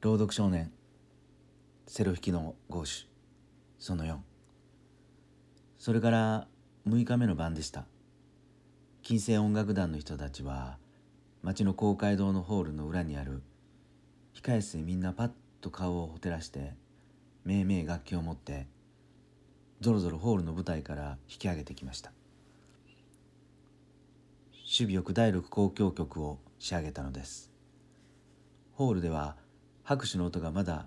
朗読少年。セロ弾きのゴーシュその4それから6日目の晩でした。金星音楽団の人たちは町の公会堂のホールの裏にある控え室にみんなパッと顔をほてらしてめいめい楽器を持ってぞろぞろホールの舞台から引き上げてきました。守備よく第六交響曲を仕上げたのです。ホールでは拍手の音がまだ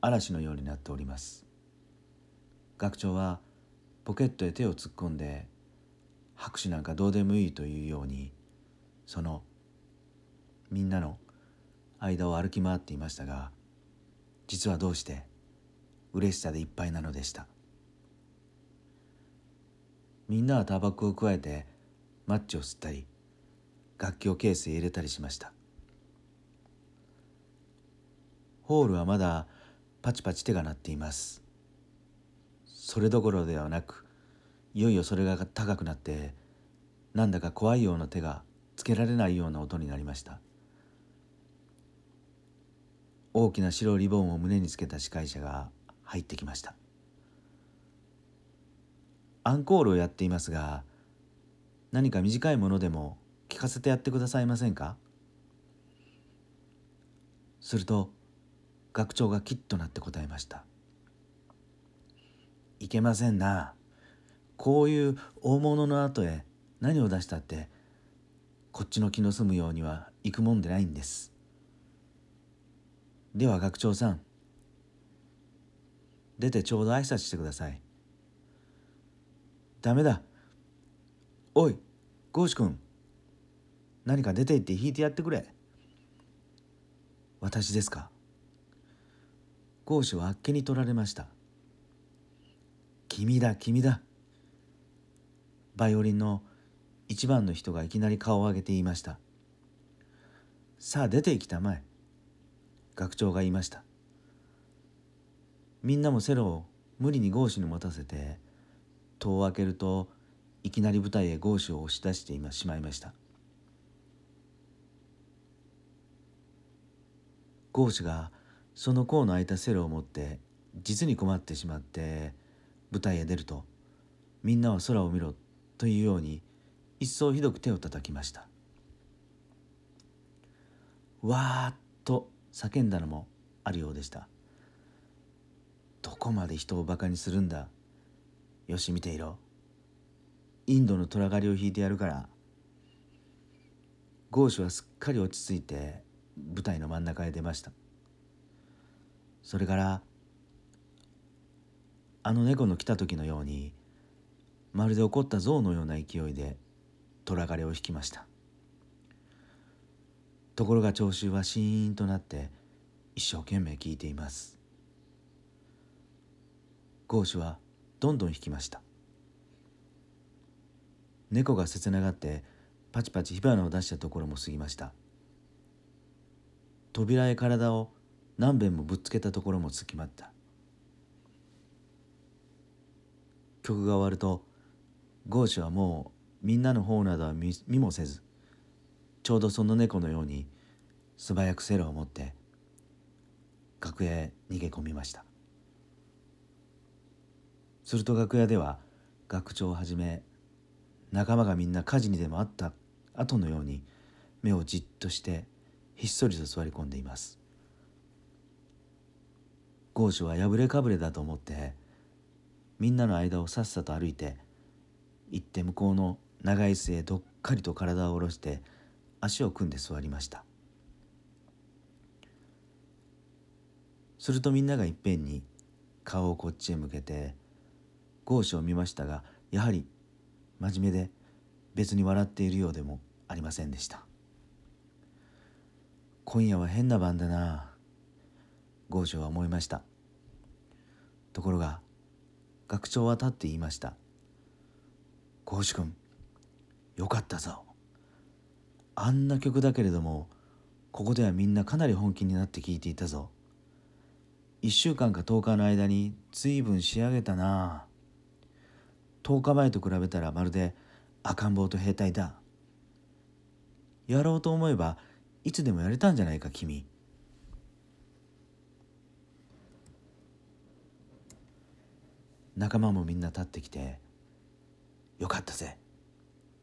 嵐のようになっております。学長はポケットへ手を突っ込んで拍手なんかどうでもいいというようにそのみんなの間を歩き回っていましたが実はどうして嬉しさでいっぱいなのでした。みんなはタバコをくわえてマッチを吸ったり楽器をケースへ入れたりしました。ホールはまだパチパチ手が鳴っています。それどころではなくいよいよそれが高くなってなんだか怖いような手がつけられないような音になりました。大きな白リボンを胸につけた司会者が入ってきました。アンコールをやっていますが何か短いものでも聞かせてやってくださいませんか？すると学長がきっとなって答えました。いけませんな。こういう大物の後へ何を出したってこっちの気の済むようには行くもんでないんです。では学長さん出てちょうど挨拶してください。ダメだ。おいゴーシ君何か出て行って弾いてやってくれ。私ですか？ゴーシはあっけに取られました。君だ君だ。バイオリンの一番の人がいきなり顔を上げて言いました。さあ出て行きたまえ。学長が言いました。みんなもセロを無理にゴーシに持たせて戸を開けるといきなり舞台へゴーシュを押し出して今しまいました。ゴーシュがその甲の開いたセロを持って実に困ってしまって舞台へ出るとみんなは空を見ろというように一層ひどく手を叩きました。わーっと叫んだのもあるようでした。どこまで人をバカにするんだ？よし見ていろ。インドの虎狩りを引いてやるから。ゴーシュはすっかり落ち着いて舞台の真ん中へ出ました。それからあの猫の来た時のようにまるで怒った象のような勢いで虎狩りを引きました。ところが聴衆はシーンとなって一生懸命聞いています。ゴーはどんどん引きました。猫が切ながってパチパチ火花を出したところも過ぎました。扉へ体を何べんもぶっつけたところもつきまった。曲が終わるとゴーシュはもうみんなの方などは見もせずちょうどその猫のように素早くセロを持って楽屋へ逃げ込みました。すると楽屋では学長をはじめ仲間がみんな火事にでもあった後のように目をじっとしてひっそりと座り込んでいます。ゴーシュは破れかぶれだと思ってみんなの間をさっさと歩いて行って向こうの長い椅子へどっかりと体を下ろして足を組んで座りました。するとみんながいっぺんに顔をこっちへ向けてゴーシュを見ましたがやはり真面目で別に笑っているようでもありませんでした。今夜は変な晩だなゴーシュは思いました。ところが学長は立って言いましたゴーシュ君よかったぞ。あんな曲だけれどもここではみんなかなり本気になって聴いていたぞ。1週間か10日の間に随分仕上げたな。10日前と比べたらまるで赤ん坊と兵隊だ。やろうと思えばいつでもやれたんじゃないか君。仲間もみんな立ってきて「よかったぜ」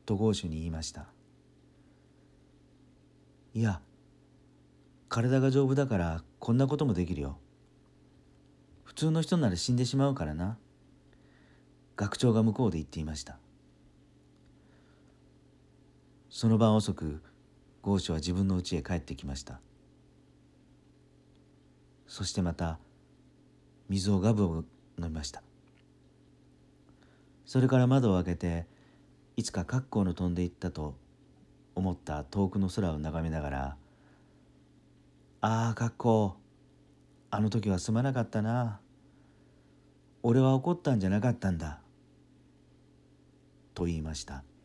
とゴーシュに言いました。いや体が丈夫だからこんなこともできるよ。普通の人なら死んでしまうからな。学長が向こうで言っていました。その晩遅くゴーシュは自分の家へ帰ってきました。そしてまた水をガブガブ飲みました。それから窓を開けていつか格好の飛んでいったと思った遠くの空を眺めながら「ああ格好あの時はすまなかったな。俺は怒ったんじゃなかったんだ」と言いました「